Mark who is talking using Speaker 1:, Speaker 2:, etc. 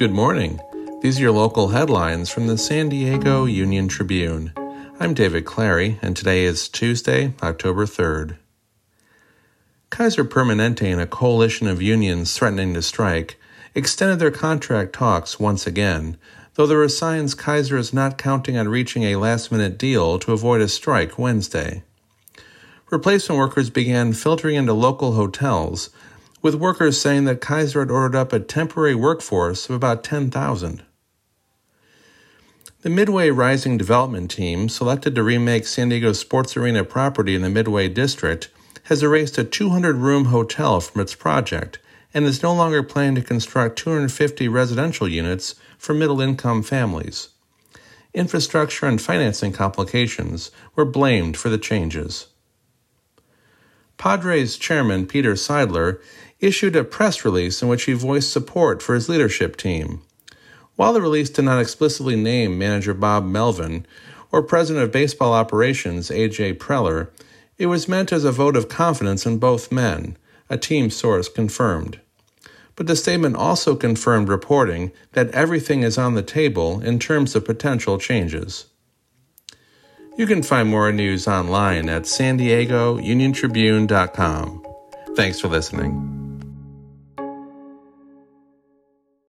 Speaker 1: Good morning. These are your local headlines from the San Diego Union Tribune. I'm David Clary, and today is Tuesday, October 3rd. Kaiser Permanente and a coalition of unions threatening to strike extended their contract talks once again, though there are signs Kaiser is not counting on reaching a last minute deal to avoid a strike Wednesday. Replacement workers began filtering into local hotels, with workers saying that Kaiser had ordered up a temporary workforce of about 10,000. The Midway Rising Development Team, selected to remake San Diego's Sports Arena property in the Midway District, has erased a 200 room hotel from its project and is no longer planning to construct 250 residential units for middle income families. Infrastructure and financing complications were blamed for the changes. Padres chairman Peter Seidler issued a press release in which he voiced support for his leadership team. While the release did not explicitly name manager Bob Melvin or president of baseball operations A.J. Preller, it was meant as a vote of confidence in both men, a team source confirmed. But the statement also confirmed reporting that everything is on the table in terms of potential changes. You can find more news online at san diego uniontribune.com. Thanks for listening.